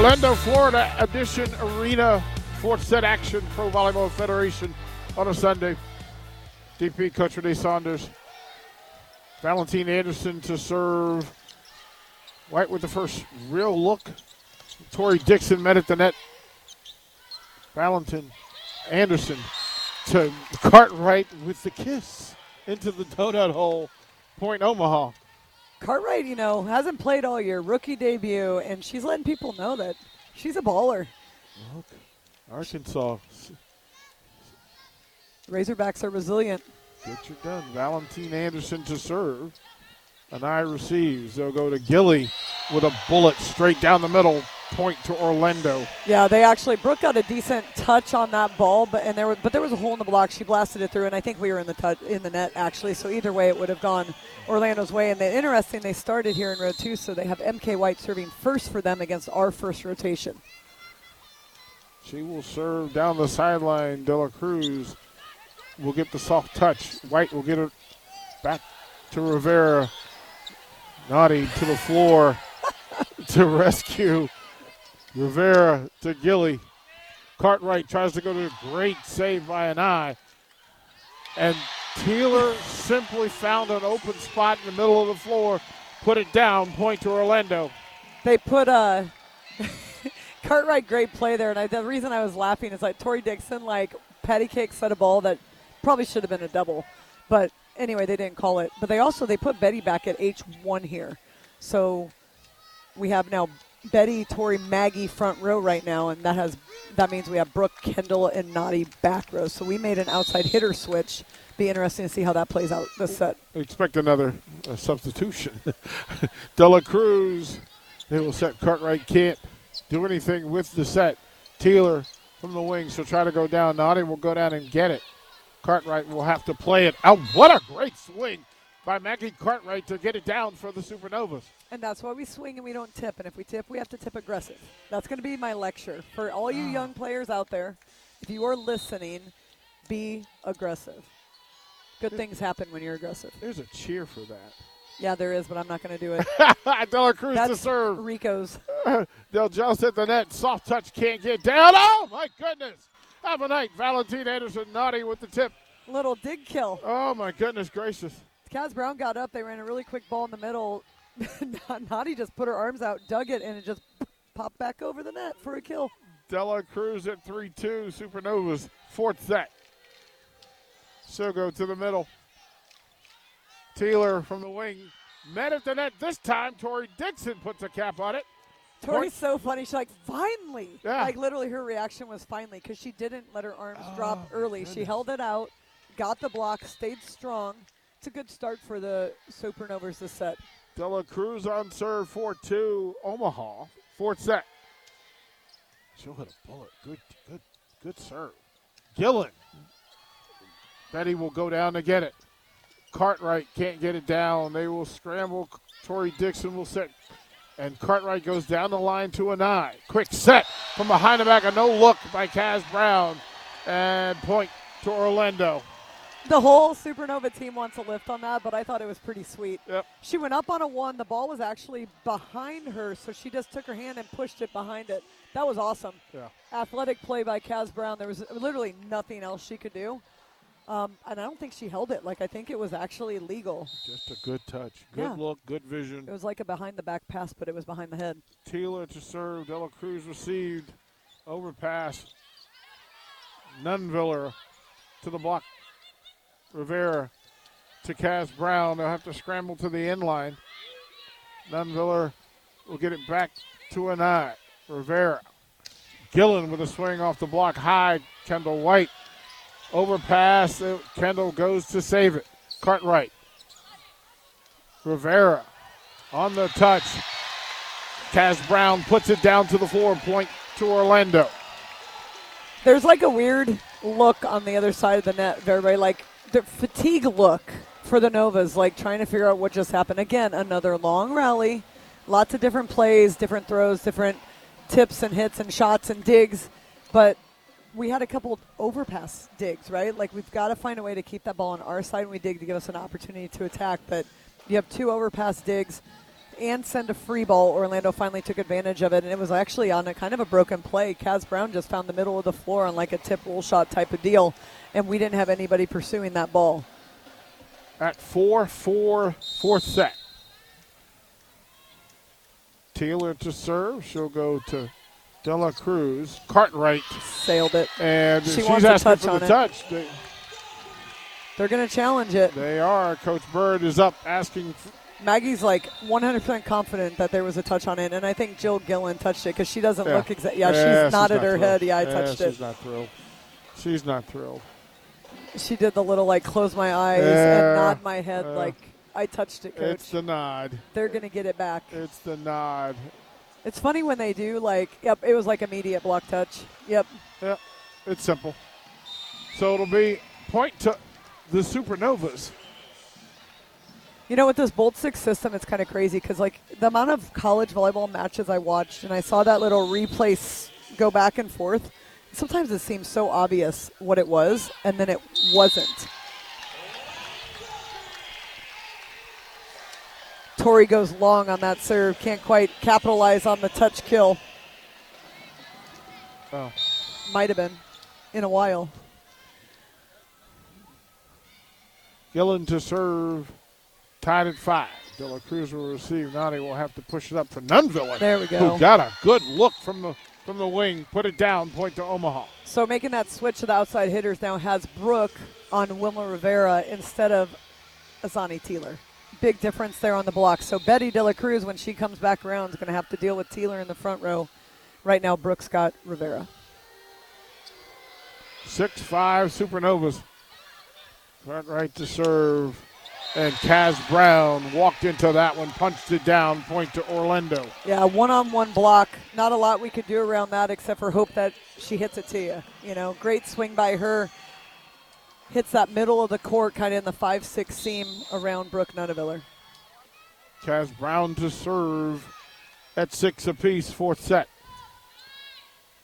Orlando, Florida Addition arena fourth set action Pro Volleyball Federation on a Sunday. DP Coach Renee Saunders. Valentine Anderson to serve. White with the first real look. Tori Dixon met at the net. Valentine Anderson to Cartwright with the kiss into the donut hole. Point Omaha. Cartwright, you know, hasn't played all year, rookie debut, and she's letting people know that she's a baller. Arkansas. Razorbacks are resilient. Get your done. Valentine Anderson to serve. Anai receives. They'll go to Gilly with a bullet straight down the middle. Point to Orlando. Yeah, they actually Brooke got a decent touch on that ball, but and there was but there was a hole in the block. She blasted it through, and I think we were in the touch, in the net actually. So either way, it would have gone Orlando's way. And the interesting, they started here in row two, so they have MK White serving first for them against our first rotation. She will serve down the sideline. Dela Cruz will get the soft touch. White will get it back to Rivera. Naughty to the floor to rescue Rivera to Gilly. Cartwright tries to go to a great save by Anai. And Taylor simply found an open spot in the middle of the floor, put it down, point to Orlando. They put uh, a Cartwright great play there, and I, the reason I was laughing is like Tori Dixon like patty cake set a ball that probably should have been a double, but anyway they didn't call it. But they also they put Betty back at H one here, so we have now Betty, Tori, Maggie front row right now, and that has that means we have Brooke, Kendall, and Naughty back row. So we made an outside hitter switch. Be interesting to see how that plays out this set. Expect another uh, substitution. Dela Cruz, they will set Cartwright can't do anything with the set. Taylor from the wing, she'll try to go down. Naughty will go down and get it. Cartwright will have to play it out. What a great swing by Maggie Cartwright to get it down for the Supernovas. And that's why we swing and we don't tip. And if we tip, we have to tip aggressive. That's going to be my lecture for all you ah. young players out there. If you are listening, be aggressive. Good things happen when you're aggressive. There's a cheer for that. Yeah, there is, but I'm not going to do it. Dela Cruz to That's serve. Rico's. They'll just hit the net. Soft touch can't get down. Oh, my goodness. Have a night. Valentine Anderson naughty with the tip. Little dig kill. Oh, my goodness gracious. Kaz Brown got up. They ran a really quick ball in the middle. Naughty just put her arms out, dug it, and it just popped back over the net for a kill. Dela Cruz at 3 2. Supernovas, fourth set. Sogo to the middle. Taylor from the wing. Met at the net this time. Tori Dixon puts a cap on it. Tori's so funny. She's like, finally. Yeah. Like, literally, her reaction was finally because she didn't let her arms drop Oh, early. She held it out, got the block, stayed strong. It's a good start for the Supernovas this set. Dela Cruz on serve 4 2. Omaha, fourth set. She'll hit a bullet. Good, good, good serve. Gillen. Betty will go down to get it. Cartwright can't get it down. They will scramble. Tori Dixon will set. And Cartwright goes down the line to Anai. Quick set from behind the back. A no look by Kaz Brown. And point to Orlando. The whole Supernova team wants a lift on that, but I thought it was pretty sweet. Yep. She went up on a one. The ball was actually behind her, so she just took her hand and pushed it behind it. That was awesome. Yeah. Athletic play by Kaz Brown. There was literally nothing else she could do. Um, and I don't think she held it. Like, I think it was actually legal. Just a good touch. Good Yeah. look. Good vision. It was like a behind the back pass, but it was behind the head. Taylor to serve. Dela Cruz received. Overpass. Nuneviller to the block. Rivera to Kaz Brown. They'll have to scramble to the end line. Nuneviller will get it back to Anai. Rivera. Gillen with a swing off the block high. Kendall White. Overpass. Uh, Kendall goes to save it. Cartwright. Rivera on the touch. Kaz Brown puts it down to the floor, point to Orlando. There's like a weird look on the other side of the net everybody, like the fatigue look for the Novas, like trying to figure out what just happened. Again, another long rally, lots of different plays, different throws, different tips and hits and shots and digs, but we had a couple overpass digs, right? Like we've got to find a way to keep that ball on our side when we dig to give us an opportunity to attack. But you have two overpass digs and send a free ball. Orlando finally took advantage of it, and it was actually on a kind of a broken play. Kaz Brown just found the middle of the floor on like a tip roll shot type of deal, and we didn't have anybody pursuing that ball. At 4 4, fourth set. Taylor to serve. She'll go to Dela Cruz. Cartwright. Sailed it. And She she's wants a asking touch for on the it. touch. They, They're going to challenge it. they are. Coach Bird is up asking. Maggie's like 100% confident that there was a touch on it, and I think Jill Gillen touched it because she doesn't Yeah. look exact. Yeah, Yeah, she's nodded not her thrilled. head. Yeah, I touched she's it. She's not thrilled. She's not thrilled. She did the little like close my eyes and nod my head like I touched it, coach. It's the nod. They're going to get it back. It's the nod. It's funny when they do like, yep, it was like immediate block touch. Yep. Yep. it's simple. So it'll be point to the Supernovas. You know, with this Bolt Six system, it's kind of crazy because like the amount of college volleyball matches I watched, and I saw that little replay go back and forth. Sometimes it seems so obvious what it was, and then it wasn't. Tori goes long on that serve, can't quite capitalize on the touch kill. Oh. Might have been in a while. Gillen to serve. Tied at five. De La Cruz will receive. Nani will have to push it up for Nunville. There we go. Who got a good look from the from the wing. Put it down. Point to Omaha. So making that switch to the outside hitters now has Brooke on Wilma Rivera instead of Azhani Tealer. Big difference there on the block. So Betty De La Cruz, when she comes back around, is going to have to deal with Tealer in the front row. Right now, Brooke's got Rivera. Six five Supernovas. Front right to serve. And Kaz Brown walked into that one, punched it down, point to Orlando. Yeah, one-on-one block. Not a lot we could do around that except for hope that she hits it to you. You know, great swing by her. Hits that middle of the court, kind of in the five-six seam around Brooke Nuneviller. Kaz Brown to serve at six apiece, fourth set.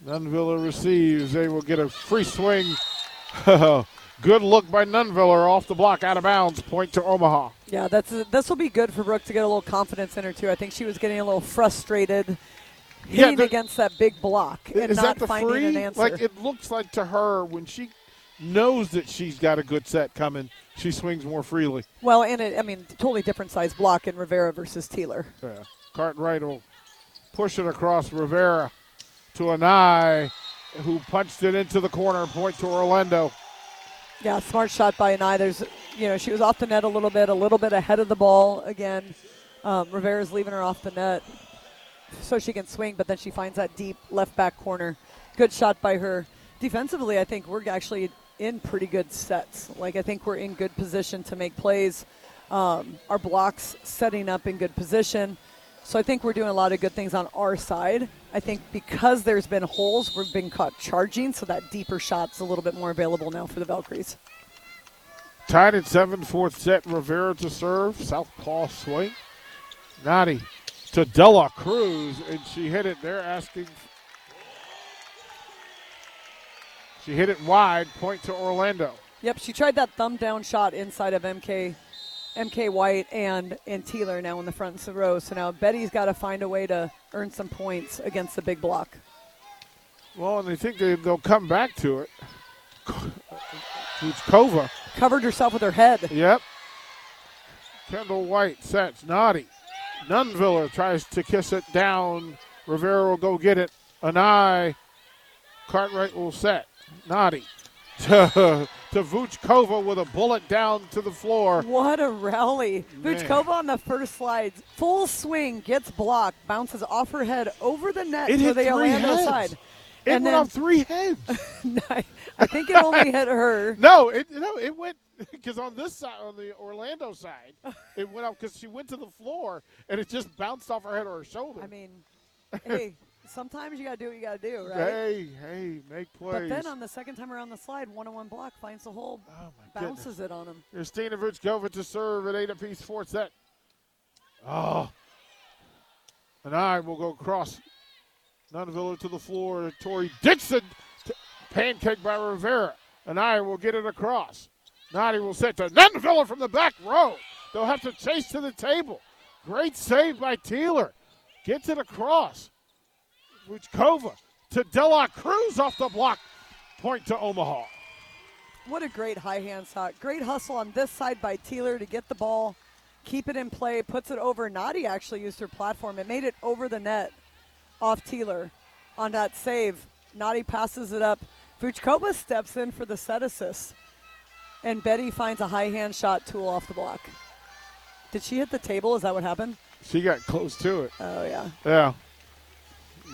Nuneviller receives. They will get a free swing. Good look by Nuneviller off the block, out of bounds. Point to Omaha. Yeah, that's this will be good for Brooke to get a little confidence in her too. I think she was getting a little frustrated Yeah, hitting the- against that big block and not finding free? an answer. Like it looks like to her when she knows that she's got a good set coming, she swings more freely. well, and it, I mean, totally different size block in Rivera versus Tealer. Yeah. Cartwright will push it across Rivera to Anai, who punched it into the corner. Point to Orlando. Yeah, smart shot by Anai. There's, you know, she was off the net a little bit, a little bit ahead of the ball again. Um, Rivera's leaving her off the net so she can swing, but then she finds that deep left back corner. Good shot by her. Defensively, I think we're actually in pretty good sets. Like I think we're in good position to make plays. Um, our blocks setting up in good position. So I think we're doing a lot of good things on our side. I think because there's been holes, we've been caught charging, so that deeper shot's a little bit more available now for the Valkyries. Tied at seven, fourth set. Rivera to serve. Southpaw swing. Nadi to Dela Cruz, and she hit it. They're asking. She hit it wide. Point to Orlando. Yep, she tried that thumb down shot inside of MK, MK White and and Tealer now in the front row. So now Betty's got to find a way to earn some points against the big block. Well, and they think they, they'll come back to it. It's Kova. Covered herself with her head. Yep. Kendall White sets. Naughty. Nuneviller tries to kiss it down. Rivera will go get it. Anai. Cartwright will set. Naughty. To, to Vuchkova with a bullet down to the floor. What a rally! Man. Vuchkova on the first slide, full swing, gets blocked, bounces off her head over the net It to the Orlando heads. side. It and went then off three heads. I think it only hit her. no, it no, it went because on this side, on the Orlando side, it went up because she went to the floor and it just bounced off her head or her shoulder. I mean, hey, sometimes you got to do what you got to do, right? Hey, hey, make plays. But then on the second time around the slide, one-on-one block finds the hole, oh my goodness. bounces it on him. Christina Vuchkova to serve at eight apiece, fourth set. Oh. Anai will go across Nuneviller to the floor. Tori Dixon, t- pancake by Rivera. Anai will get it across. Nadi will set to Nuneviller from the back row. They'll have to chase to the table. Great save by Taylor. Gets it across. Vuchkova to Dela Cruz off the block. Point to Omaha. What a great high hand shot. Great hustle on this side by Taylor to get the ball, keep it in play, puts it over. Nadi actually used her platform. It made it over the net off Taylor on that save. Nadi passes it up. Vuchkova steps in for the set assist. And Betty finds a high hand shot tool off the block. Did she hit the table? Is that what happened? She got close to it. Oh, yeah. Yeah.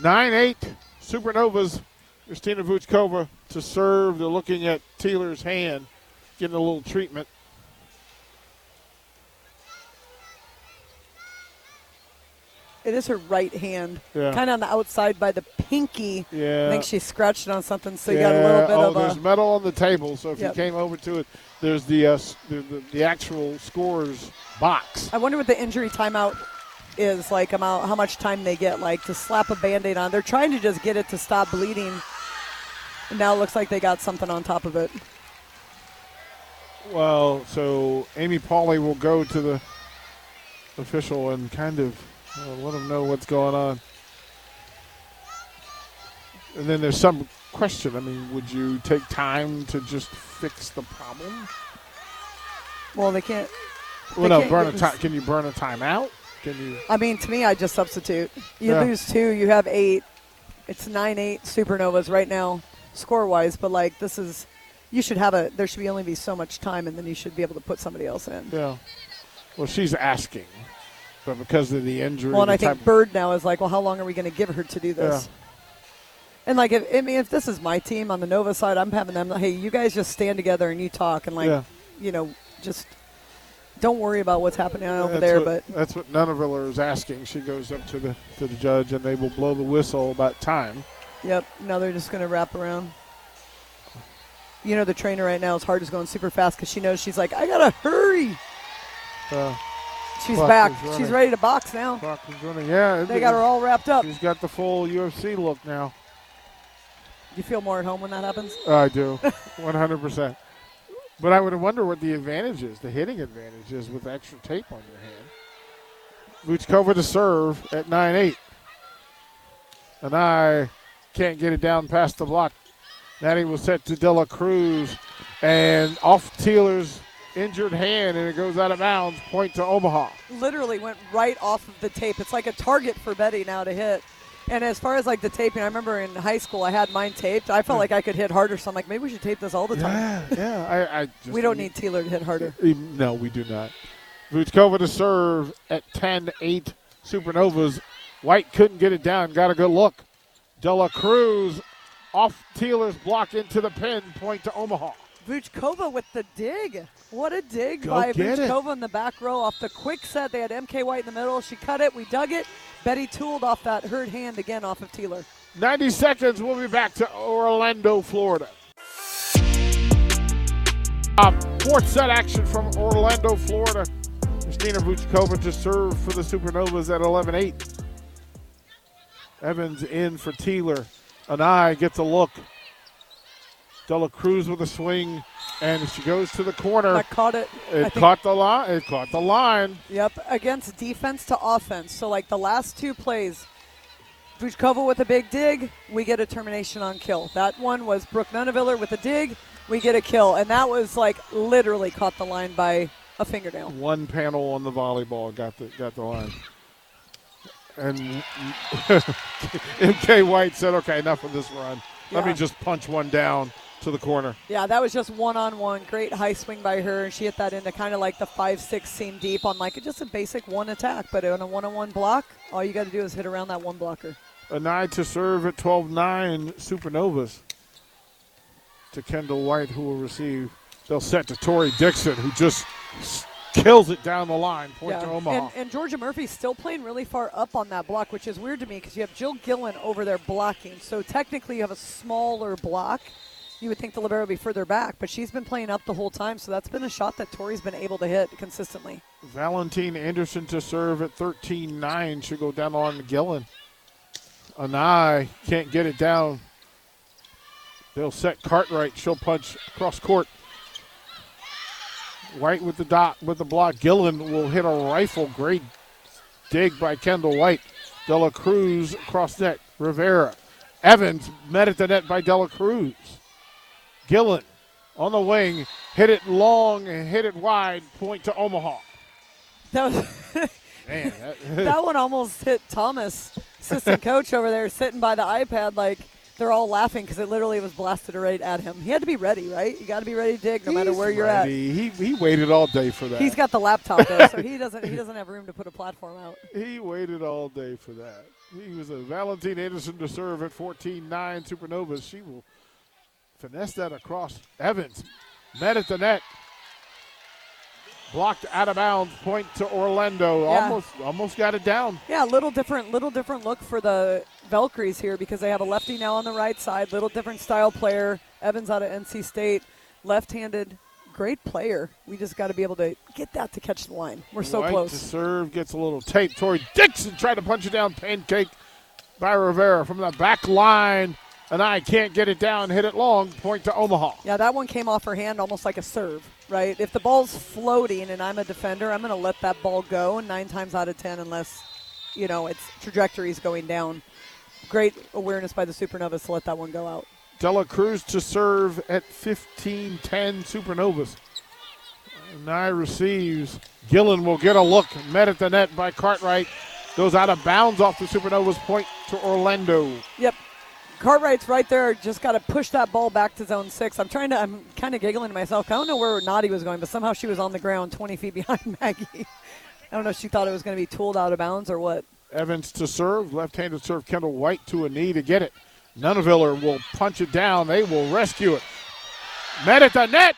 9 8 Supernovas. Christina Vuchkova to serve. They're looking at Taylor's hand, getting a little treatment. It is her right hand, Yeah. kind of on the outside by the pinky. Yeah. I think she scratched it on something, so you got a little bit oh, of there's a. metal on the table, so if Yep. you came over to it, there's the, uh, the, the the actual scores box. I wonder what the injury timeout is like. About how much time they get, like to slap a band-aid on. They're trying to just get it to stop bleeding. And now it looks like they got something on top of it. Well, so Amy Pauly will go to the official and kind of uh, let him know what's going on. And then there's some question. I mean, would you take time to just fix the problem? Well, they can't. Well, no, can't burn a time. Can you burn a timeout? Can you? I mean, to me, I just substitute. You Yeah. lose two, you have eight. It's nine-eight supernovas right now, score-wise. But like this is, you should have a. There should be only be so much time, and then you should be able to put somebody else in. Yeah. Well, she's asking, but because of the injury, Well, and I think Bird now is like, well, how long are we going to give her to do this? Yeah. And like, if, I mean, if this is my team on the Nova side, I'm having them. Hey, you guys just stand together and you talk, and like, Yeah. you know, just don't worry about what's happening over That's there. what- but that's what Nuneviller is asking. She goes up to the to the judge, and they will blow the whistle about time. yep, now they're just going to wrap around. You know, the trainer right now, his heart is going super fast because she knows she's like, I gotta hurry. Uh, She's back. She's ready to box now. clock is running. Yeah, They got her all wrapped up. She's got the full UFC look now. You feel more at home when that happens? I do, 100. But I would wonder what the advantage is, the hitting advantage is with extra tape on your hand. Vuchkova to serve at 9-8. Anai can't get it down past the block. Natty was set to Dela Cruz and off Taylor's injured hand and it goes out of bounds. Point to Omaha. literally went right off of the tape. It's like a target for Betty now to hit. And as far as like the taping, I remember in high school I had mine taped. I felt hmm. like I could hit harder, so I'm like, maybe we should tape this all the time. Yeah, yeah. I, I just, We don't need Taylor to hit harder. No, we do not. Vuchkova to serve at 10-8 Supernovas. White couldn't get it down. Got a good look. Dela Cruz off Taylor's block into the pin. Point to Omaha. Vuchkova with the dig. What a dig Go by get in the back row off the quick set. They had MK White in the middle. She cut it. We dug it. Betty tooled off that hurt hand again off of Taylor. 90 seconds. We'll be back to Orlando, Florida. Uh, fourth set action from Orlando, Florida. Christina Vuchkova to serve for the Supernovas at 11-8. Evans in for Taylor. Anai gets a look. Dela Cruz with a swing, and she goes to the corner. That caught it. I It caught the line. It caught the line. Yep, against defense to offense. So, like the last two plays, Vuchkova with a big dig, we get a termination on kill. That one was Brooke Nuneviller with a dig, we get a kill. And that was like literally caught the line by a fingernail. One panel on the volleyball got the got the line. And MK White said, "Okay, enough of this run. Let me just punch one down to the corner." Yeah, that was just one on one. Great high swing by her. And she hit that into kind of like the 5 6 seam deep on like just a basic one attack. But on a one on one block, all you got to do is hit around that one blocker. Anai to serve at 12-9 Supernovas to Kendall White, who will receive. They'll set to Tori Dixon, who just kills it down the line. Point to Omaha. And, and Georgia Murphy's still playing really far up on that block, which is weird to me because you have Jill Gillen over there blocking. So technically, you have a smaller block. You would think the libero would be further back, but she's been playing up the whole time. So that's been a shot that Tori's been able to hit consistently. Valentine Anderson to serve at 13-9. Should go down on Gillen. Anai can't get it down. They'll set Cartwright. She'll punch cross court. White with the dot with the block. Gillen will hit a rifle. Great dig by Kendall White. Dela Cruz across net. Rivera. Evans met at the net by Dela Cruz. Gillen on the wing. Hit it long and hit it wide. Point to Omaha. That was Man, that, that one almost hit Thomas, assistant coach over there, sitting by the iPad like they're all laughing because it literally was blasted right at him. He had to be ready, right? You got to be ready to dig no matter where you're ready. He he waited all day for that. He's got the laptop though, so he doesn't he doesn't have room to put a platform out. He waited all day for that. He was a Valentine Anderson to serve at 14-9 Supernovas. She will finesse that across. Evans met at the net. Blocked out of bounds. Point to Orlando. Yeah. Almost almost got it down. Yeah, little different, little different look for the Valkyries here because they have a lefty now on the right side. Little different style player. Evans out of NC State, left-handed, great player. We just got to be able to get that to catch the line. We're so to close. serve gets a little tape. Tori Dixon tried to punch it down. Pancake by Rivera from the back line. Anai can't get it down. Hit it long. Point to Omaha. Yeah, that one came off her hand almost like a serve, right? If the ball's floating and I'm a defender, I'm going to let that ball go nine times out of ten, unless you know its trajectory is going down. Great awareness by the Supernovas to let that one go out. Dela Cruz to serve at 15 10 Supernovas. Nye receives. Gillen will get a look. Met at the net by Cartwright. Goes out of bounds off the Supernovas. Point to Orlando. Yep. Cartwright's right there. Just got to push that ball back to zone six. I'm trying to. I'm kind of giggling to myself. I don't know where Naughty was going, but somehow she was on the ground, 20 feet behind Maggie. I don't know if she thought it was going to be tooled out of bounds or what. Evans to serve. Left handed serve. Kendall White to a knee to get it. Nuneviller will punch it down. They will rescue it. Met at the net.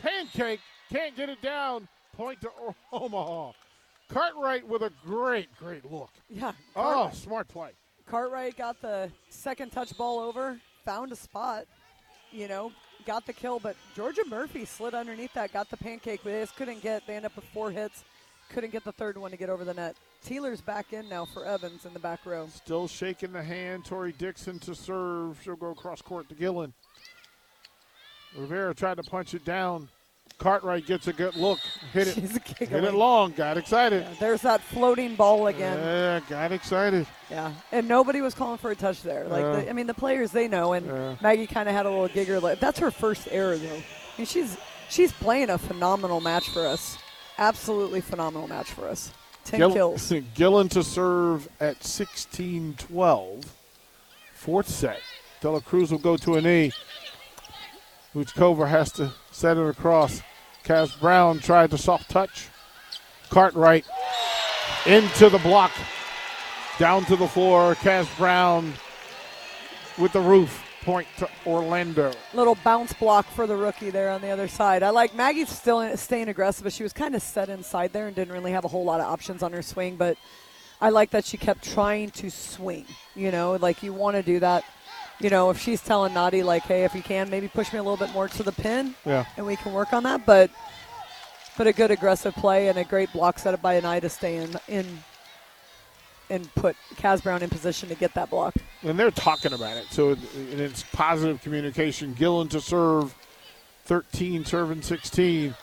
Pancake can't get it down. Point to Omaha. Cartwright with a great, great look. Yeah. Oh, smart play. Cartwright got the second touch ball over, found a spot, you know, got the kill, but Georgia Murphy slid underneath that, got the pancake, but they just couldn't get, they end up with four hits, couldn't get the third one to get over the net. Tealer's back in now for Evans in the back row. Still shaking the hand. Tori Dixon to serve. She'll go across court to Gillen. Rivera tried to punch it down. Cartwright gets a good look. Hit it. Hit it long. Got excited. There's that floating ball again. Yeah, got excited. Yeah, and nobody was calling for a touch there. Like, Yeah. the, I mean, the players they know, and Yeah. Maggie kind of had a little gigger. Like, that's her first error, though. I mean, she's she's playing a phenomenal match for us. Absolutely phenomenal match for us. Ten Gill- kills. Gillen to serve at 16 12. Fourth set. Dela Cruz will go to an a knee. Luchkova has to set it across. Kaz Brown tried the soft touch. Cartwright into the block. Down to the floor. Kaz Brown with the roof. Point to Orlando. Little bounce block for the rookie there on the other side. I like Maggie's still in, staying aggressive, but she was kind of set inside there and didn't really have a whole lot of options on her swing. But I like that she kept trying to swing. You know, like you want to do that. You know, if she's telling Naughty like, "Hey, if you can, maybe push me a little bit more to the pin," Yeah. and we can work on that. But but a good aggressive play and a great block set up by Anai to stay in in and put Kaz Brown in position to get that block. and they're talking about it. So it- it's positive communication. Gillen to serve, 13 serving 16.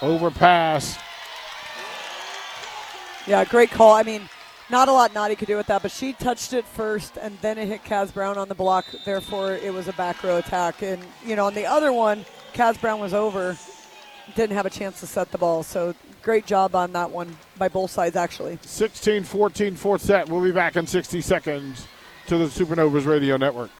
Overpass. Yeah, great call. I mean, not a lot Naughty could do with that, but she touched it first, and then it hit Kaz Brown on the block. Therefore, it was a back row attack. And you know, on the other one, Kaz Brown was over, didn't have a chance to set the ball. So great job on that one by both sides, actually. 16 14, fourth set. We'll be back in 60 seconds to the Supernovas Radio Network.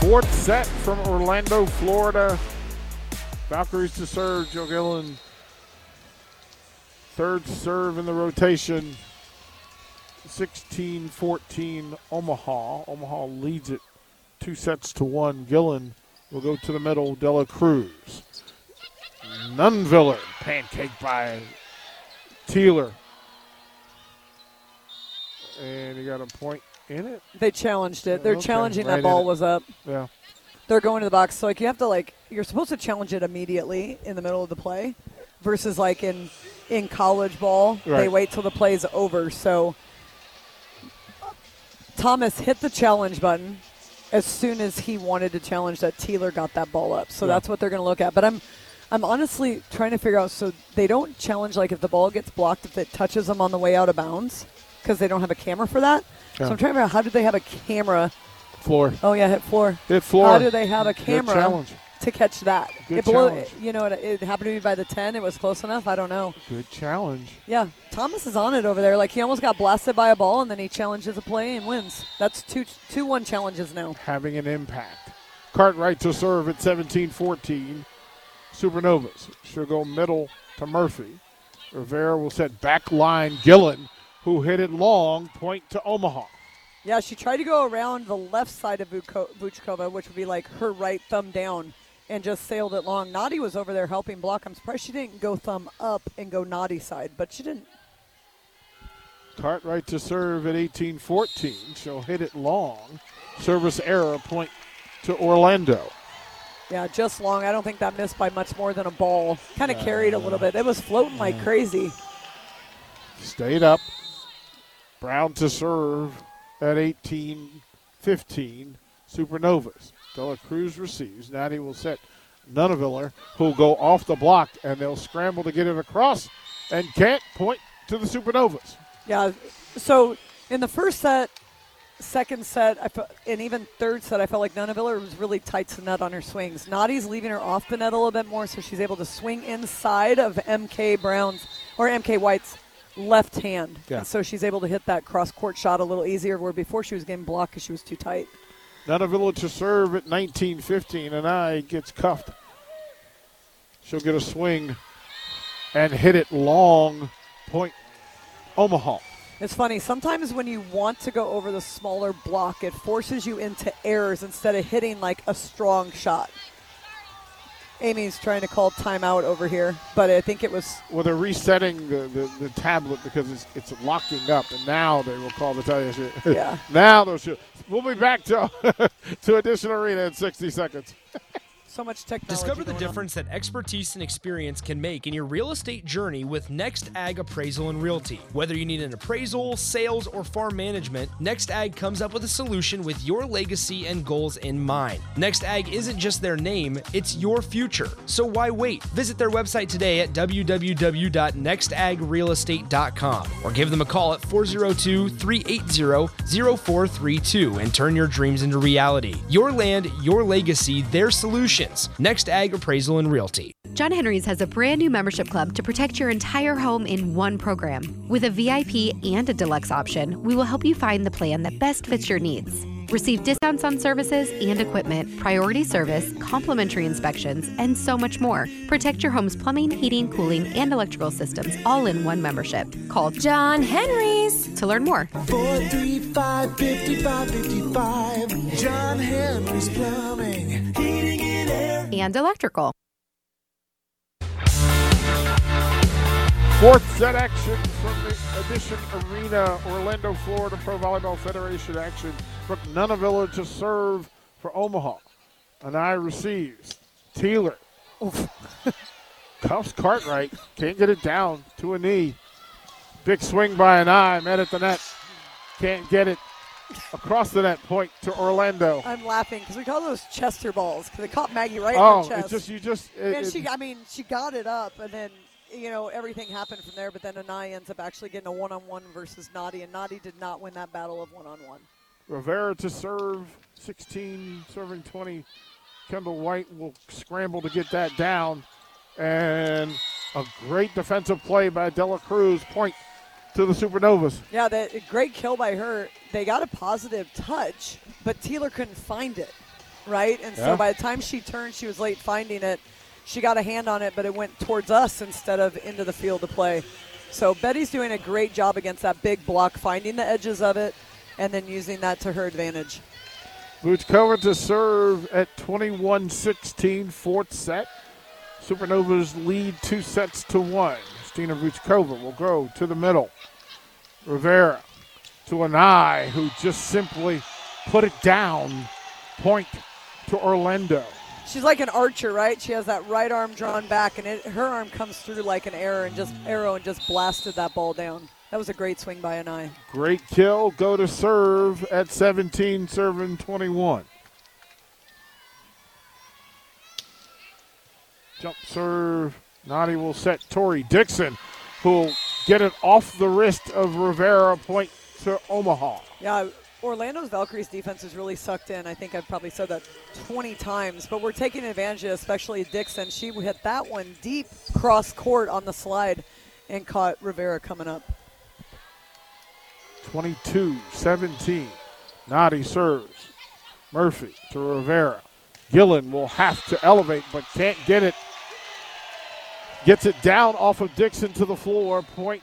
Fourth set from Orlando, Florida. Valkyries to serve. Joe Gillen. Third serve in the rotation. 16 14 Omaha. Omaha leads it two sets to one. Gillen will go to the middle. Dela Cruz. Nuneviller. Pancake by Tealer. And he got a point in it. They challenged it. They're Okay, challenging right that ball was up. Yeah. They're going to the box. So like you have to like you're supposed to challenge it immediately in the middle of the play, versus like in in college ball they wait till the play's over. So Thomas hit the challenge button as soon as he wanted to challenge that Tealer got that ball up. So Yeah. that's what they're going to look at. But I'm I'm honestly trying to figure out so they don't challenge like if the ball gets blocked if it touches them on the way out of bounds because they don't have a camera for that. Yeah. So I'm trying to figure out how do they have a camera? Floor. Oh yeah, hit floor. Hit floor. How do they have a camera challenge. To catch that? Good it blew- challenge. you know, it, it happened to me by the 10. It was close enough. I don't know. Good challenge. Yeah, Thomas is on it over there. Like he almost got blasted by a ball, and then he challenges a play and wins. That's two two one challenges now. Having an impact. Cartwright to serve at 17-14. Supernovas. She'll go middle to Murphy. Rivera will set back line Gillen, who hit it long, point to Omaha. Yeah, she tried to go around the left side of Vuko- Vuchkova, which would be like her right thumb down, and just sailed it long. Nadi was over there helping block. I'm surprised she didn't go thumb up and go Nadi side, but she didn't. Cartwright to serve at 18-14. She'll hit it long. Service error, point to Orlando. Yeah, just long. I don't think that missed by much more than a ball. Kind of carried a little bit. It was floating like crazy. Stayed up. Brown to serve at 18 15. Supernovas. Dela Cruz receives. Natty will set Nuneviller, who'll go off the block, and they'll scramble to get it across and can't point to the Supernovas. Yeah. So in the first set, second set, I felt, and even third set, I felt like Nuneviller was really tight to the net on her swings. Nadi's leaving her off the net a little bit more, so she's able to swing inside of MK Brown's or MK White's left hand. Yeah. And so she's able to hit that cross court shot a little easier, where before she was getting blocked because she was too tight. Nuneviller to serve at 19 15, Anai gets cuffed. She'll get a swing and hit it long, point Omaha. It's funny. Sometimes when you want to go over the smaller block, it forces you into errors instead of hitting like a strong shot. Amy's trying to call timeout over here, but I think it was Well, they're resetting the, the, the tablet because it's, it's locking up, and now they will call the you. Yeah. now they'll shoot. We'll be back to to Addition Arena in 60 seconds. so much technology. Discover the going on. difference that expertise and experience can make in your real estate journey with Next Ag Appraisal and Realty. Whether you need an appraisal, sales, or farm management, Next Ag comes up with a solution with your legacy and goals in mind. Next Ag isn't just their name, it's your future. So why wait? Visit their website today at www.nextagrealestate.com or give them a call at 402 380 0432 and turn your dreams into reality. Your land, your legacy, their solutions. Next Ag Appraisal and Realty. John Henry's has a brand new membership club to protect your entire home in one program. With a VIP and a deluxe option, we will help you find the plan that best fits your needs. Receive discounts on services and equipment, priority service, complimentary inspections, and so much more. Protect your home's plumbing, heating, cooling, and electrical systems all in one membership. Call John Henry's. to learn more. 435 5555. John Henry's Plumbing. Heating and electrical. Fourth set action from the Addition Arena, Orlando, Florida Pro Volleyball Federation action. Brooke Nuneviller to serve for Omaha. Anai receives. Tealer. Cuffs Cartwright. Can't get it down to a knee. Big swing by Anai. Met at the net. Can't get it across the net. Point to Orlando. I'm laughing because we call those Chester balls because it caught Maggie right in Oh, the chest. it's just you just. It, and she, I mean, she got it up, and then you know everything happened from there. But then Anai ends up actually getting a one-on-one versus Nadi, and Nadi did not win that battle of one-on-one. Rivera to serve, 16, serving 20. Kendall White will scramble to get that down. And a great defensive play by Dela Cruz. Point to the Supernovas. Yeah, that great kill by her. They got a positive touch, but Tealer couldn't find it, right? And Yeah. so by the time she turned, she was late finding it. She got a hand on it, but it went towards us instead of into the field to play. So Betty's doing a great job against that big block, finding the edges of it, and then using that to her advantage. Vuchkova to serve at 21 16, fourth set. Supernovas lead two sets to one. Stina Vuchkova will go to the middle. Rivera to Anai who just simply put it down. Point to Orlando. She's like an archer, right? She has that right arm drawn back, and it, her arm comes through like an arrow and just arrow and just blasted that ball down. That was a great swing by Anai. Great kill. Go to serve at 17, serving 21. Jump serve. Nadi will set Tori Dixon, who'll get it off the wrist of Rivera, point to Omaha. Yeah, Orlando's Valkyries defense is really sucked in. I think I've probably said that 20 times, but we're taking advantage of, especially Dixon. She hit that one deep cross court on the slide and caught Rivera coming up. 22 17. Nadi serves. Murphy to Rivera. Gillen will have to elevate, but can't get it. Gets it down off of Dixon to the floor. Point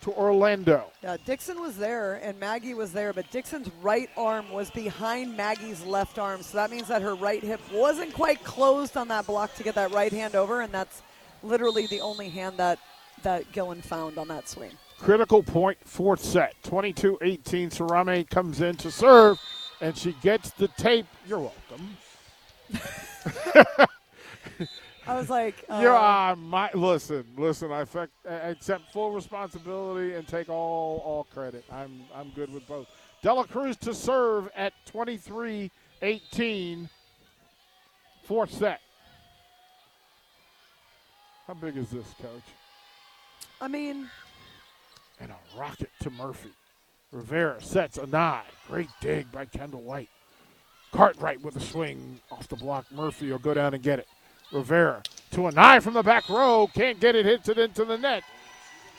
to Orlando. Yeah, Dixon was there and Maggie was there, but Dixon's right arm was behind Maggie's left arm. So that means that her right hip wasn't quite closed on that block to get that right hand over, and that's literally the only hand that, that Gillen found on that swing. Critical point, fourth set. 22 18. Sarame comes in to serve, and she gets the tape. You're welcome. I was like, uh, Yeah, I might listen. Listen, I accept full responsibility and take all all credit. I'm I'm good with both. Dela Cruz to serve at 23-18. Fourth set. How big is this, coach? I mean, And a rocket to Murphy. Rivera sets Anai. Great dig by Kendall White. Cartwright with a swing off the block. Murphy will go down and get it. Rivera to Anai from the back row. Can't get it. Hits it into the net.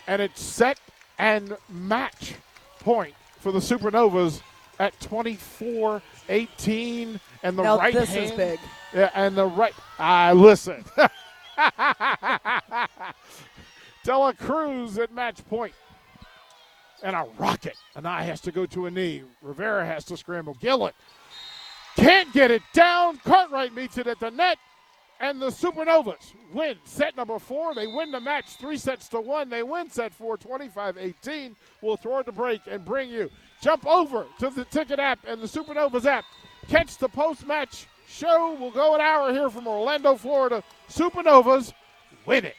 And it's set and match point for the Supernovas at 24 18. And the now right this hand. is big. Yeah, and the right. Ah, listen. Dela Cruz at match point. And a rocket. Anai has to go to a knee. Rivera has to scramble. Gillett can't get it down. Cartwright meets it at the net. And the Supernovas win set number four. They win the match three sets to one. They win set four 25 18. We'll throw it to break and bring you. Jump over to the ticket app and the Supernovas app. Catch the post match show. We'll go an hour here from Orlando, Florida. Supernovas win it.